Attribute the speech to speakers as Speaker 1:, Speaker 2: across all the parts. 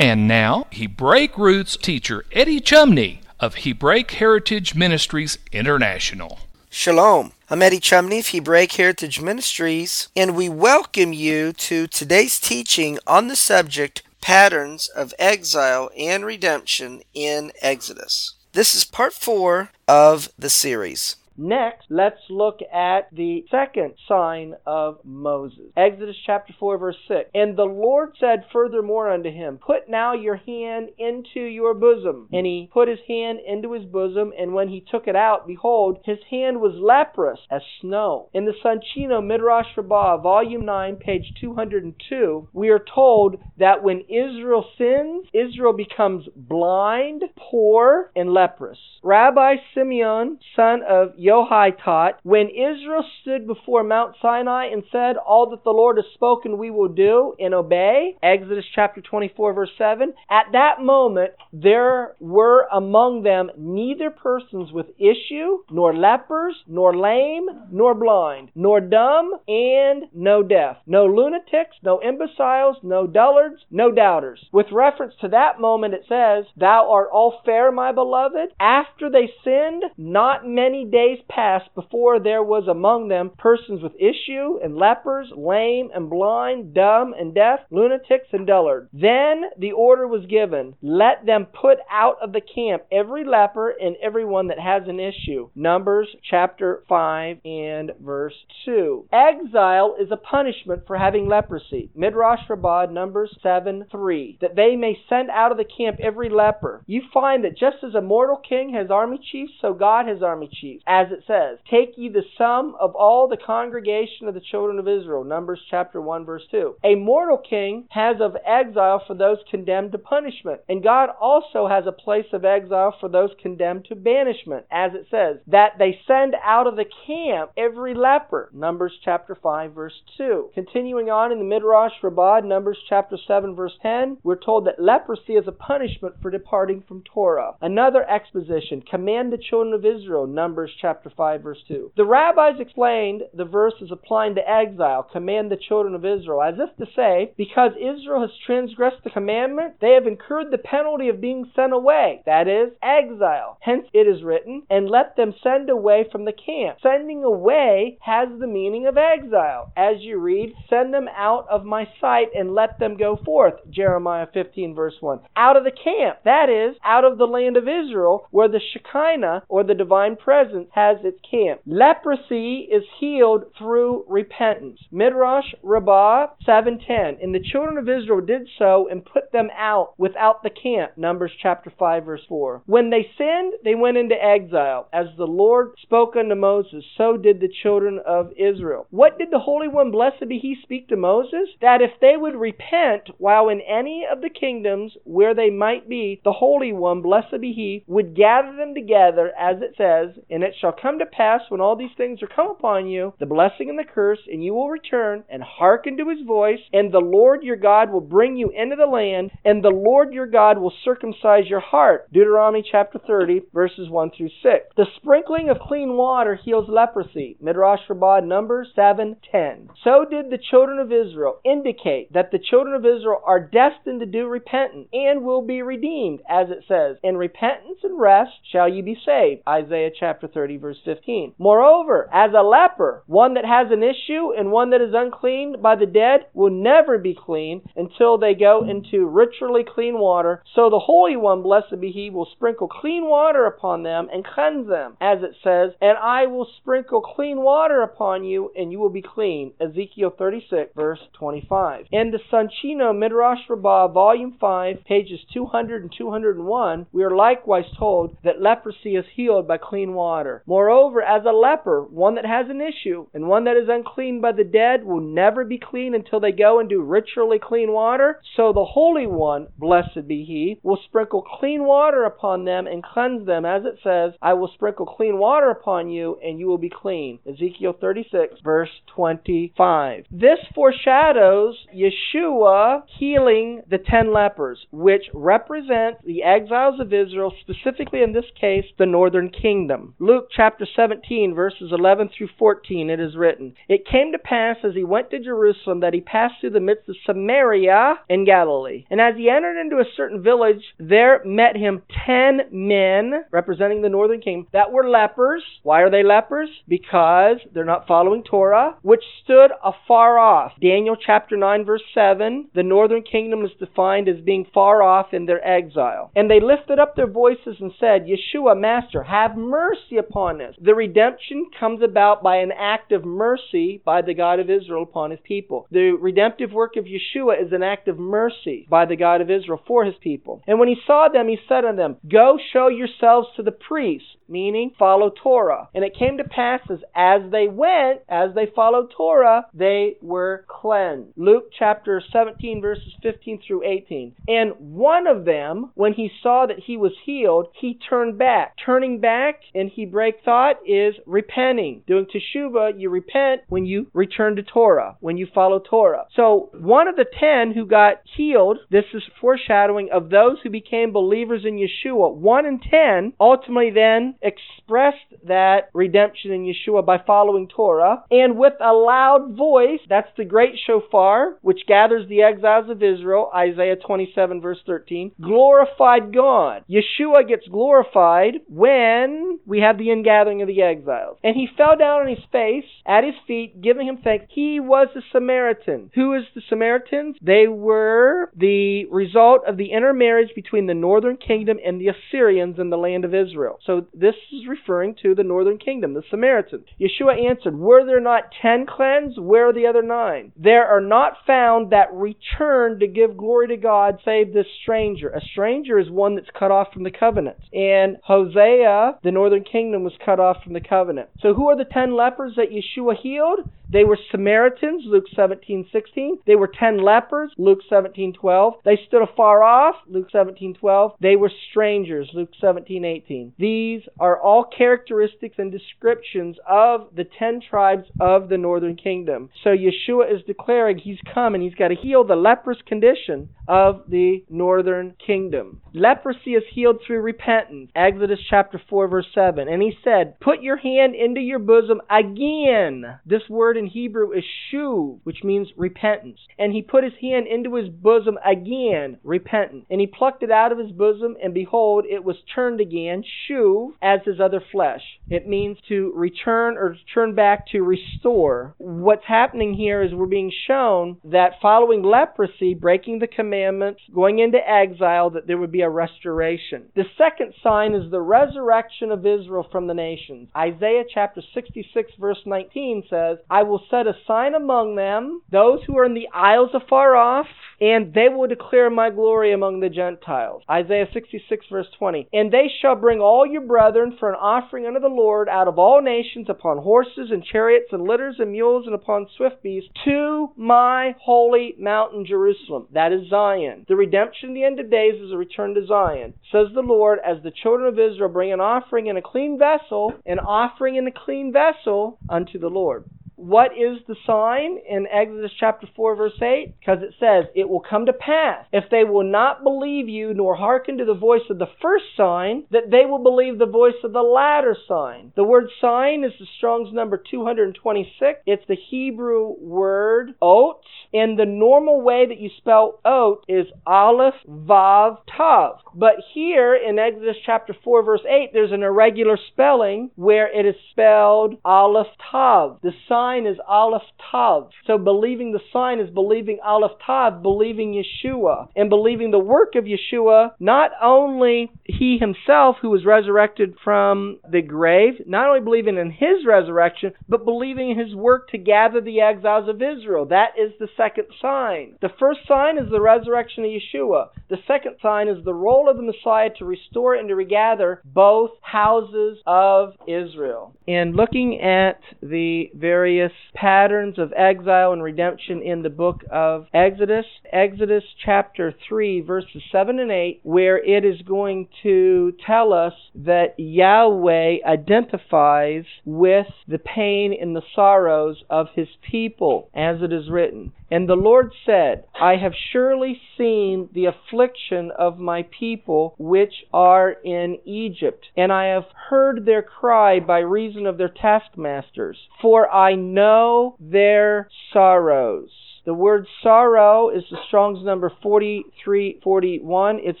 Speaker 1: And now, Hebraic roots teacher Eddie Chumney of Hebraic Heritage Ministries International.
Speaker 2: Shalom. I'm Eddie Chumney of Hebraic Heritage Ministries, and we welcome you to today's teaching on the subject patterns of exile and redemption in Exodus. This is part four of the series. Next, let's look at the second sign of Moses. Exodus chapter 4, verse 6. And the Lord said furthermore unto him, Put now your hand into your bosom. And he put his hand into his bosom, and when he took it out, behold, his hand was leprous as snow. In the Soncino Midrash Rabbah, volume 9, page 202, we are told that when Israel sins, Israel becomes blind, poor, and leprous. Rabbi Simeon, son of Yohai taught, When Israel stood before Mount Sinai and said, All that the Lord has spoken we will do and obey, Exodus chapter 24, verse 7, at that moment there were among them neither persons with issue, nor lepers, nor lame, nor blind, nor dumb, and no deaf, no lunatics, no imbeciles, no dullards, no doubters. With reference to that moment, it says, Thou art all fair, my beloved. After they sinned, not many days days passed before there was among them persons with issue, and lepers, lame and blind, dumb and deaf, lunatics and dullards. Then the order was given, Let them put out of the camp every leper and every one that has an issue. Numbers chapter 5 and verse 2. Exile is a punishment for having leprosy. Midrash Rabbah, Numbers 7 3. That they may send out of the camp every leper. You find that just as a mortal king has army chiefs, so God has army chiefs. As as it says, Take ye the sum of all the congregation of the children of Israel. Numbers chapter 1, verse 2. A mortal king has of exile for those condemned to punishment. And God also has a place of exile for those condemned to banishment, as it says, that they send out of the camp every leper. Numbers chapter 5, verse 2. Continuing on in the Midrash Rabbah, Numbers chapter 7, verse 10, we're told that leprosy is a punishment for departing from Torah. Another exposition, command the children of Israel, Numbers chapter chapter 5, verse 2. The rabbis explained the verse as applying to exile, command the children of Israel, as if to say, because Israel has transgressed the commandment, they have incurred the penalty of being sent away, that is, exile. Hence it is written, and let them send away from the camp. Sending away has the meaning of exile. As you read, send them out of my sight and let them go forth, Jeremiah 15, verse 1. Out of the camp, that is, out of the land of Israel, where the Shekinah, or the divine presence, its camp. Leprosy is healed through repentance. Midrash Rabbah 7:10. And the children of Israel did so and put them out without the camp. Numbers chapter 5 verse 4. When they sinned, they went into exile. As the Lord spoke unto Moses, so did the children of Israel. What did the Holy One, blessed be he, speak to Moses? That if they would repent while in any of the kingdoms where they might be, the Holy One, blessed be he, would gather them together, as it says, and it shall come to pass when all these things are come upon you, the blessing and the curse, and you will return and hearken to his voice, and the Lord your God will bring you into the land, and the Lord your God will circumcise your heart. Deuteronomy chapter 30, verses 1 through 6. The sprinkling of clean water heals leprosy. Midrash Rabbah, Numbers 7, 10. So did the children of Israel indicate that the children of Israel are destined to do repentance and will be redeemed, as it says, In repentance and rest shall ye be saved. Isaiah chapter 30, verse 15. Moreover, as a leper, one that has an issue and one that is unclean by the dead will never be clean until they go into ritually clean water. So the Holy One, blessed be He, will sprinkle clean water upon them and cleanse them, as it says, and I will sprinkle clean water upon you and you will be clean. Ezekiel 36, verse 25. In the Soncino Midrash Rabbah, volume 5, pages 200 and 201, we are likewise told that leprosy is healed by clean water. Moreover, as a leper, one that has an issue, and one that is unclean by the dead will never be clean until they go and do ritually clean water. So the Holy One, blessed be He, will sprinkle clean water upon them and cleanse them, as it says, I will sprinkle clean water upon you, and you will be clean. Ezekiel 36, verse 25. This foreshadows Yeshua healing the ten lepers, which represents the exiles of Israel, specifically in this case, the northern kingdom. Luke chapter 17, verses 11 through 14, it is written, It came to pass as he went to Jerusalem that he passed through the midst of Samaria and Galilee. And as he entered into a certain village, there met him ten men, representing the northern kingdom, that were lepers. Why are they lepers? Because they're not following Torah, which stood afar off. Daniel chapter 9, verse 7, the northern kingdom is defined as being far off in their exile. And they lifted up their voices and said, Yeshua, Master, have mercy upon us. The redemption comes about by an act of mercy by the God of Israel upon his people. The redemptive work of Yeshua is an act of mercy by the God of Israel for his people. And when he saw them, he said unto them, Go show yourselves to the priests, meaning follow Torah. And it came to pass as, as they went, as they followed Torah, they were cleansed. Luke chapter 17, verses 15 through 18. And one of them, when he saw that he was healed, he turned back. Turning back in Hebraic thought is repenting. Doing teshuvah, you repent when you return to Torah, when you follow Torah. So one of the ten who got healed, this is foreshadowing of those who became believers in Yeshua. One in ten ultimately then expressed that redemption in Yeshua by following Torah. And with a loud voice, that's the great shofar, which gathers the exiles of Israel, Isaiah 27, verse 13, glorified God. Yeshua gets glorified when we have the ingathering of the exiles. And he fell down on his face at his feet, giving him thanks. He was a Samaritan. Who is the Samaritans? They were the result of the intermarriage between the northern kingdom and the Assyrians in the land of Israel. So this is referring to the northern kingdom, the Samaritans. Yeshua answered, Were there not ten cleansed? Where are the other nine? There are not found that return to give glory to God save this stranger. A stranger is one that's cut off from the covenant. And Hosea, the northern kingdom, was cut off from the covenant. So who are the ten lepers that Yeshua healed? They were Samaritans, Luke 17:16. They were 10 lepers, Luke 17:12. They stood afar off, Luke 17:12. They were strangers, Luke 17:18. These are all characteristics and descriptions of the 10 tribes of the northern kingdom. So Yeshua is declaring he's come and he's got to heal the leprous condition of the northern kingdom. Leprosy is healed through repentance. Exodus chapter 4 verse 7. And he said, "Put your hand into your bosom again." This word in Hebrew is shuv, which means repentance. And he put his hand into his bosom again, repentant. And he plucked it out of his bosom, and behold, it was turned again, shuv, as his other flesh. It means to return or to turn back to restore. What's happening here is we're being shown that following leprosy, breaking the commandments, going into exile, that there would be a restoration. The second sign is the resurrection of Israel from the nations. Isaiah chapter 66, verse 19 says, I will set a sign among them, those who are in the isles afar off, and they will declare my glory among the Gentiles. Isaiah 66, verse 20. And they shall bring all your brethren for an offering unto the Lord out of all nations upon horses and chariots and litters and mules and upon swift beasts to my holy mountain Jerusalem. That is Zion. The redemption of the end of days is a return to Zion. Says the Lord, as the children of Israel bring an offering in a clean vessel, an offering in a clean vessel unto the Lord. What is the sign in Exodus chapter 4 verse 8? Because it says, It will come to pass, if they will not believe you nor hearken to the voice of the first sign, that they will believe the voice of the latter sign. The word sign is the Strong's number 226. It's the Hebrew word ot, and the normal way that you spell ot is aleph, vav, tav. But here in Exodus chapter 4 verse 8, there's an irregular spelling where it is spelled aleph, tav. The sign is aleph, tav. So believing the sign is believing aleph, tav, believing Yeshua, and believing the work of Yeshua, not only he himself who was resurrected from the grave, not only believing in his resurrection, but believing in his work to gather the exiles of Israel. That is the second sign. The first sign is the resurrection of Yeshua. The second sign is the role of the Messiah to restore and to regather both houses of Israel. And looking at the various patterns of exile and redemption in the book of Exodus, Exodus chapter 3, verses 7 and 8, where it is going to tell us that Yahweh identifies with the pain and the sorrows of his people, as it is written. And the Lord said, I have surely seen the affliction of my people which are in Egypt, and I have heard their cry by reason of their taskmasters, for I know their sorrows. The word sorrow is the Strong's number 4341. It's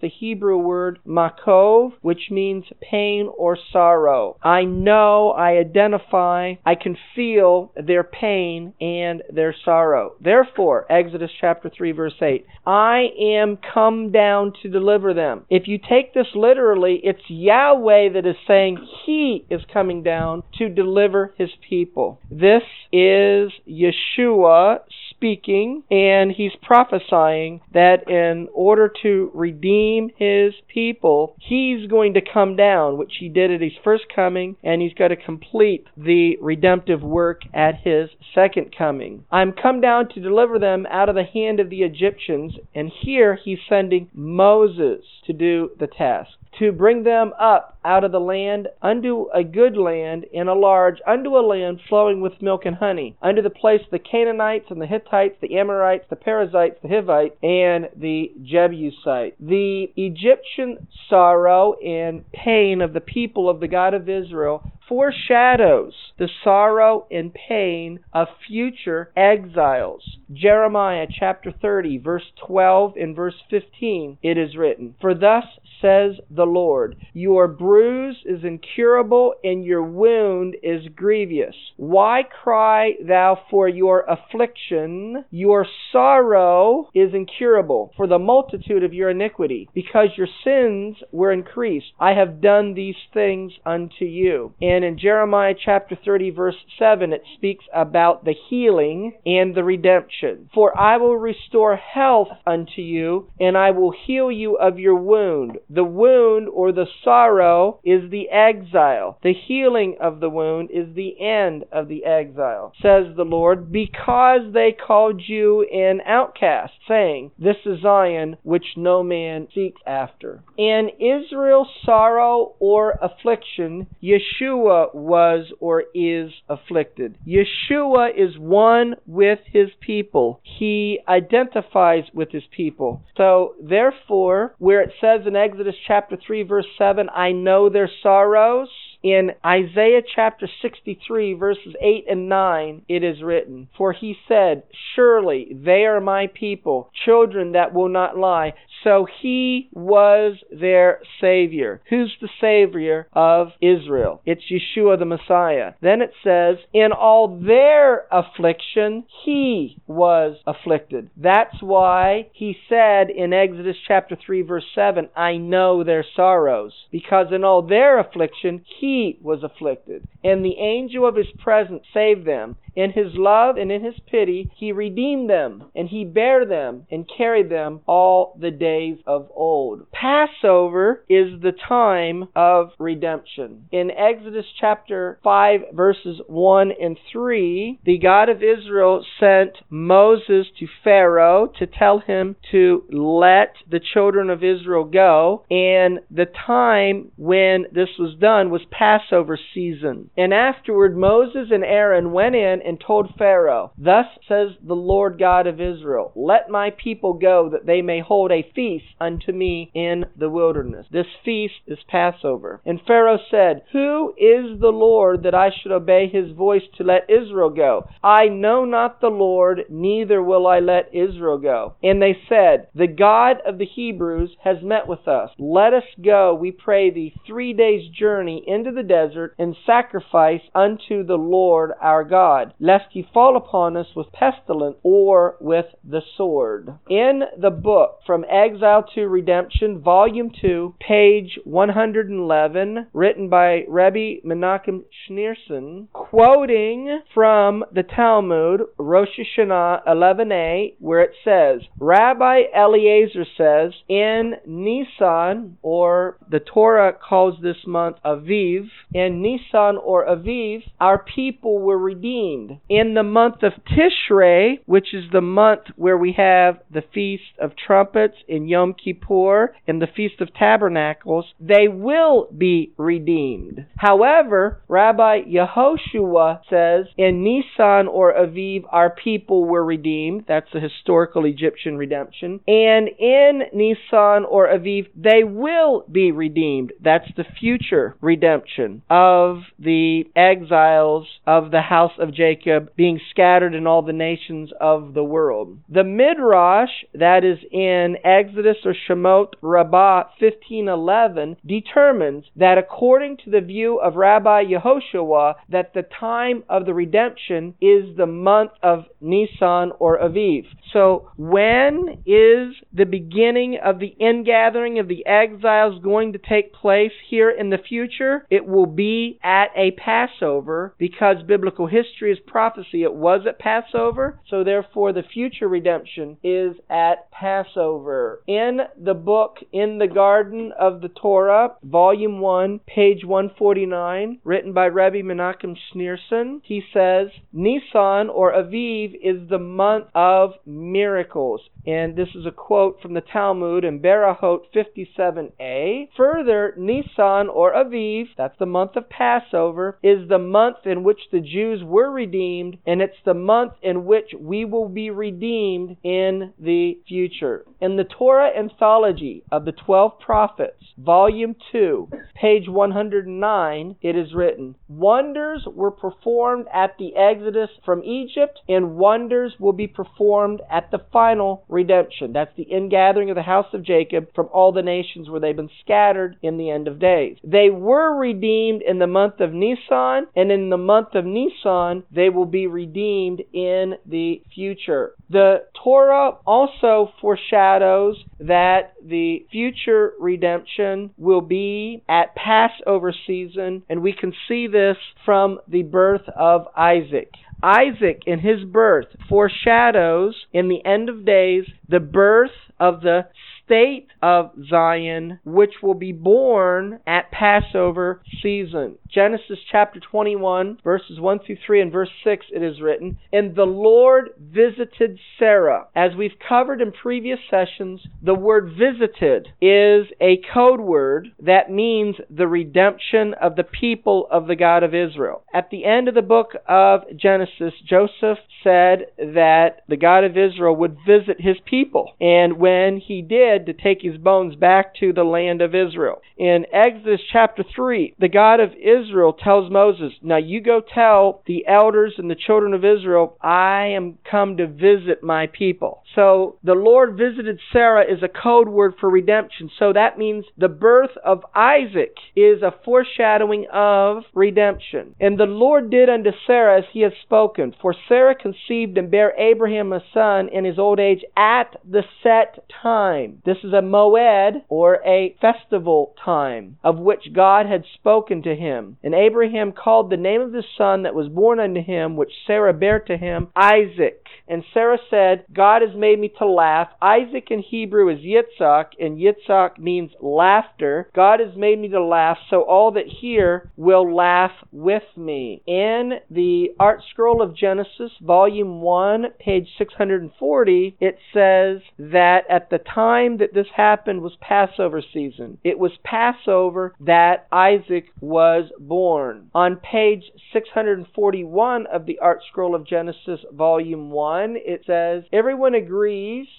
Speaker 2: the Hebrew word makov, which means pain or sorrow. I know, I identify, I can feel their pain and their sorrow. Therefore, Exodus chapter 3 verse 8, I am come down to deliver them. If you take this literally, it's Yahweh that is saying he is coming down to deliver his people. This is Yeshua speaking, and he's prophesying that in order to redeem his people, he's going to come down, which he did at his first coming, and he's going to complete the redemptive work at his second coming. I'm come down to deliver them out of the hand of the Egyptians, and here he's sending Moses to do the task to bring them up out of the land unto a good land and a large, unto a land flowing with milk and honey, unto the place of the Canaanites and the Hittites, the Amorites, the Perizzites, the Hivites, and the Jebusite. The Egyptian sorrow and pain of the people of the God of Israel foreshadows the sorrow and pain of future exiles. Jeremiah chapter 30, verse 12 and verse 15, it is written, For thus says the Lord, Your bruise is incurable, and your wound is grievous. Why cry thou for your affliction? Your sorrow is incurable for the multitude of your iniquity, because your sins were increased. I have done these things unto you. And in Jeremiah chapter 30, verse 7, it speaks about the healing and the redemption. For I will restore health unto you, and I will heal you of your wound. The wound or the sorrow is the exile. The healing of the wound is the end of the exile, says the Lord, because they called you an outcast, saying, This is Zion, which no man seeks after. In Israel's sorrow or affliction, Yeshua was or is afflicted. Yeshua is one with his people. He identifies with his people. So, therefore, where it says in Exodus chapter 3, verse 7, I know their sorrows, in Isaiah chapter 63, verses 8 and 9, it is written, For he said, Surely they are my people, children that will not lie. So he was their Savior. Who's the Savior of Israel? It's Yeshua the Messiah. Then it says, In all their affliction, he was afflicted. That's why he said in Exodus chapter 3, verse 7, I know their sorrows. Because in all their affliction, he was afflicted, and the angel of his presence saved them. In his love and in his pity, he redeemed them, and he bare them and carried them all the days of old. Passover is the time of redemption. In Exodus chapter 5, verses 1 and 3, the God of Israel sent Moses to Pharaoh to tell him to let the children of Israel go, and the time when this was done was Passover season. And afterward, Moses and Aaron went in and told Pharaoh, Thus says the Lord God of Israel, Let my people go, that they may hold a feast unto me in the wilderness. This feast is Passover. And Pharaoh said, Who is the Lord that I should obey his voice to let Israel go? I know not the Lord, neither will I let Israel go. And they said, The God of the Hebrews has met with us. Let us go, we pray thee, three days' journey into the desert and sacrifice unto the Lord our God, lest he fall upon us with pestilence or with the sword. In the book From Exile to Redemption, Volume 2, page 111, written by Rebbe Menachem Schneerson, quoting from the Talmud, Rosh Hashanah 11a, where it says, Rabbi Eliezer says, in Nisan, or the Torah calls this month Aviv, in Nisan or Aviv, our people were redeemed. In the month of Tishrei, which is the month where we have the Feast of Trumpets in Yom Kippur and the Feast of Tabernacles, they will be redeemed. However, Rabbi Yehoshua says in Nisan or Aviv, our people were redeemed. That's the historical Egyptian redemption. And in Nisan or Aviv, they will be redeemed. That's the future redemption of the exiles of the house of Jacob being scattered in all the nations of the world. The Midrash, that is in Exodus or Shemot Rabbah 1511, determines that according to the view of Rabbi Yehoshua, that the time of the redemption is the month of Nisan or Aviv. So when is the beginning of the ingathering of the exiles going to take place here in the future? It will be at a Passover because biblical history is prophecy. It was at Passover, so therefore the future redemption is at Passover. In the book In the Garden of the Torah, volume 1, page 149, written by Rebbe Menachem Schneerson, he says, Nisan or Aviv is the month of miracles. And this is a quote from the Talmud in Berahot 57a. Further, Nisan or Aviv, that's the month of Passover, is the month in which the Jews were redeemed, and it's the month in which we will be redeemed in the future. In the Torah Anthology of the Twelve Prophets, Volume 2, page 109, it is written, Wonders were performed at the Exodus from Egypt, and wonders will be performed at the final redemption. That's the ingathering of the house of Jacob from all the nations where they've been scattered in the end of days. They were redeemed in the month of Nisan, and in the month of Nisan, they will be redeemed in the future. The Torah also foreshadows that the future redemption will be at Passover season, and we can see this from the birth of Isaac. Isaac in his birth foreshadows in the end of days the birth of the state of Zion, which will be born at Passover season. Genesis chapter 21, verses 1 through 3 and verse 6, it is written, And the Lord visited Sarah. As we've covered in previous sessions, the word visited is a code word that means the redemption of the people of the God of Israel. At the end of the book of Genesis, Joseph said that the God of Israel would visit his people. And when he did, to take his bones back to the land of Israel. In Exodus chapter 3, the God of Israel tells Moses, Now you go tell the elders and the children of Israel, I am come to visit my people. So the Lord visited Sarah is a code word for redemption. So that means the birth of Isaac is a foreshadowing of redemption. And the Lord did unto Sarah as he had spoken. For Sarah conceived and bare Abraham a son in his old age at the set time. This is a moed or a festival time of which God had spoken to him. And Abraham called the name of the son that was born unto him, which Sarah bare to him, Isaac. And Sarah said, God has made me to laugh. Isaac in Hebrew is Yitzhak, and Yitzhak means laughter. God has made me to laugh, so all that hear will laugh with me. In the ArtScroll of Genesis, Volume 1, page 640, it says that at the time that this happened was Passover season. It was Passover that Isaac was born. On page 641 of the Art Scroll of Genesis, volume 1, it says, Everyone agrees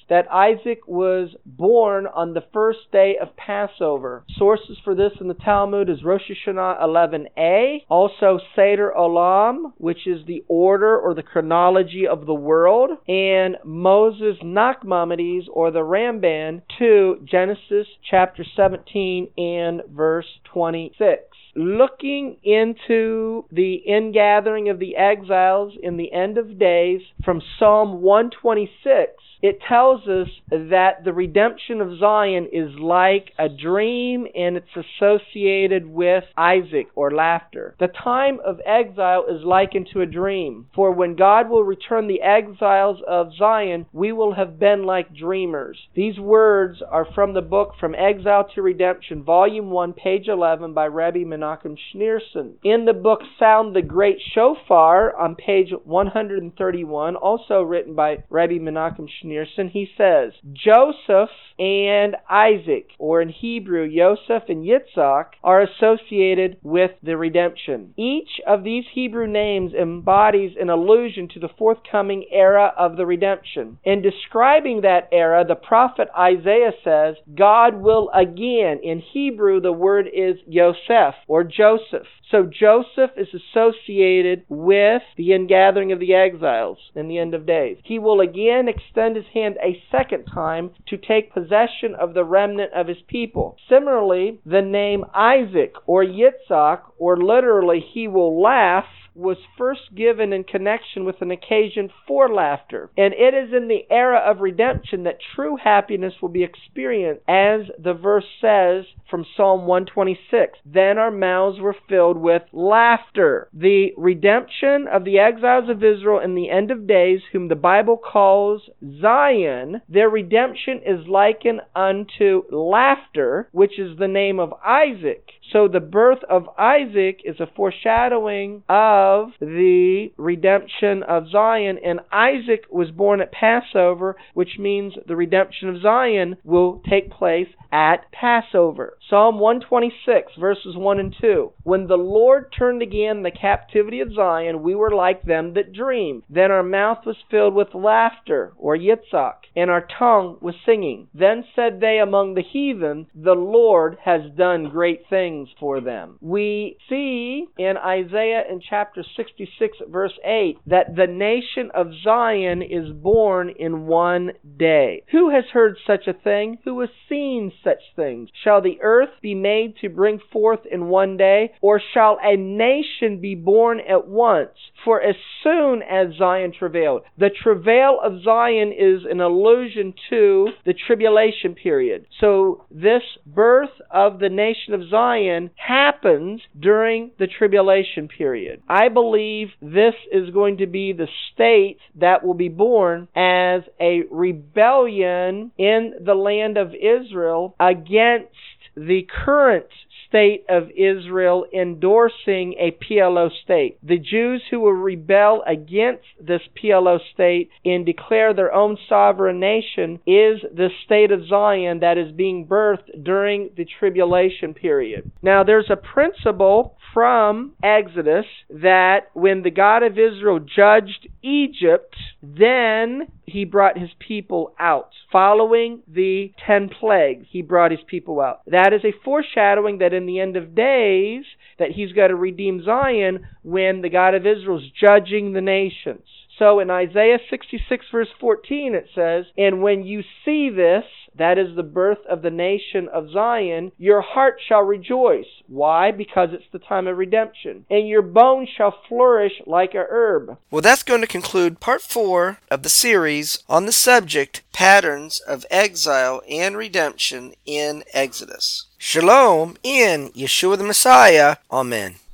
Speaker 2: that Isaac was born on the first day of Passover. Sources for this in the Talmud is Rosh Hashanah 11a, also Seder Olam, which is the order or the chronology of the world, and Moses Nachmanides or the Ramban to Genesis chapter 17 and verse 26 looking into the ingathering of the exiles in the end of days from Psalm 126 it tells us that the redemption of Zion is like a dream and it's associated with Isaac or laughter. The time of exile is likened to a dream. For when God will return the exiles of Zion, we will have been like dreamers. These words are from the book From Exile to Redemption, Volume 1, page 11 by Rabbi Menachem Schneerson. In the book Sound the Great Shofar on page 131, also written by Rabbi Menachem Schneerson, he says, Joseph and Isaac, or in Hebrew, Joseph and Yitzhak, are associated with the redemption. Each of these Hebrew names embodies an allusion to the forthcoming era of the redemption. In describing that era, the prophet Isaiah says, God will again, in Hebrew, the word is Yosef or Joseph. So Joseph is associated with the ingathering of the exiles in the end of days. He will again extend his hand a second time to take possession of the remnant of his people. Similarly, the name Isaac or Yitzhak, or literally he will laugh, was first given in connection with an occasion for laughter. And it is in the era of redemption that true happiness will be experienced, as the verse says from Psalm 126. Then our mouths were filled with laughter. The redemption of the exiles of Israel in the end of days, whom the Bible calls Zion, their redemption is likened unto laughter, which is the name of Isaac. So the birth of Isaac is a foreshadowing of the redemption of Zion, and Isaac was born at Passover, which means the redemption of Zion will take place at Passover. Psalm 126, verses 1 and 2. When the Lord turned again the captivity of Zion, we were like them that dream. Then our mouth was filled with laughter, or yitzhak, and our tongue was singing. Then said they among the heathen, The Lord has done great things for them. We see in Isaiah in chapter 66, verse 8, that the nation of Zion is born in one day. Who has heard such a thing? Who has seen such things? Shall the earth be made to bring forth in one day? Or shall a nation be born at once? For as soon as Zion travailed, the travail of Zion is an allusion to the tribulation period. So this birth of the nation of Zion happens during the tribulation period. I believe this is going to be the state that will be born as a rebellion in the land of Israel against the current state of Israel endorsing a PLO state. The Jews who will rebel against this PLO state and declare their own sovereign nation is the state of Zion that is being birthed during the tribulation period. Now, there's a principle from Exodus that when the God of Israel judged Egypt, then he brought his people out. Following the ten plagues, he brought his people out. That is a foreshadowing that in the end of days, that he's got to redeem Zion when the God of Israel is judging the nations. So in Isaiah 66 verse 14 it says, And when you see this, that is the birth of the nation of Zion, your heart shall rejoice. Why? Because it's the time of redemption. And your bones shall flourish like a herb.
Speaker 3: Well, that's going to conclude part four of the series on the subject Patterns of Exile and Redemption in Exodus. Shalom in Yeshua the Messiah. Amen.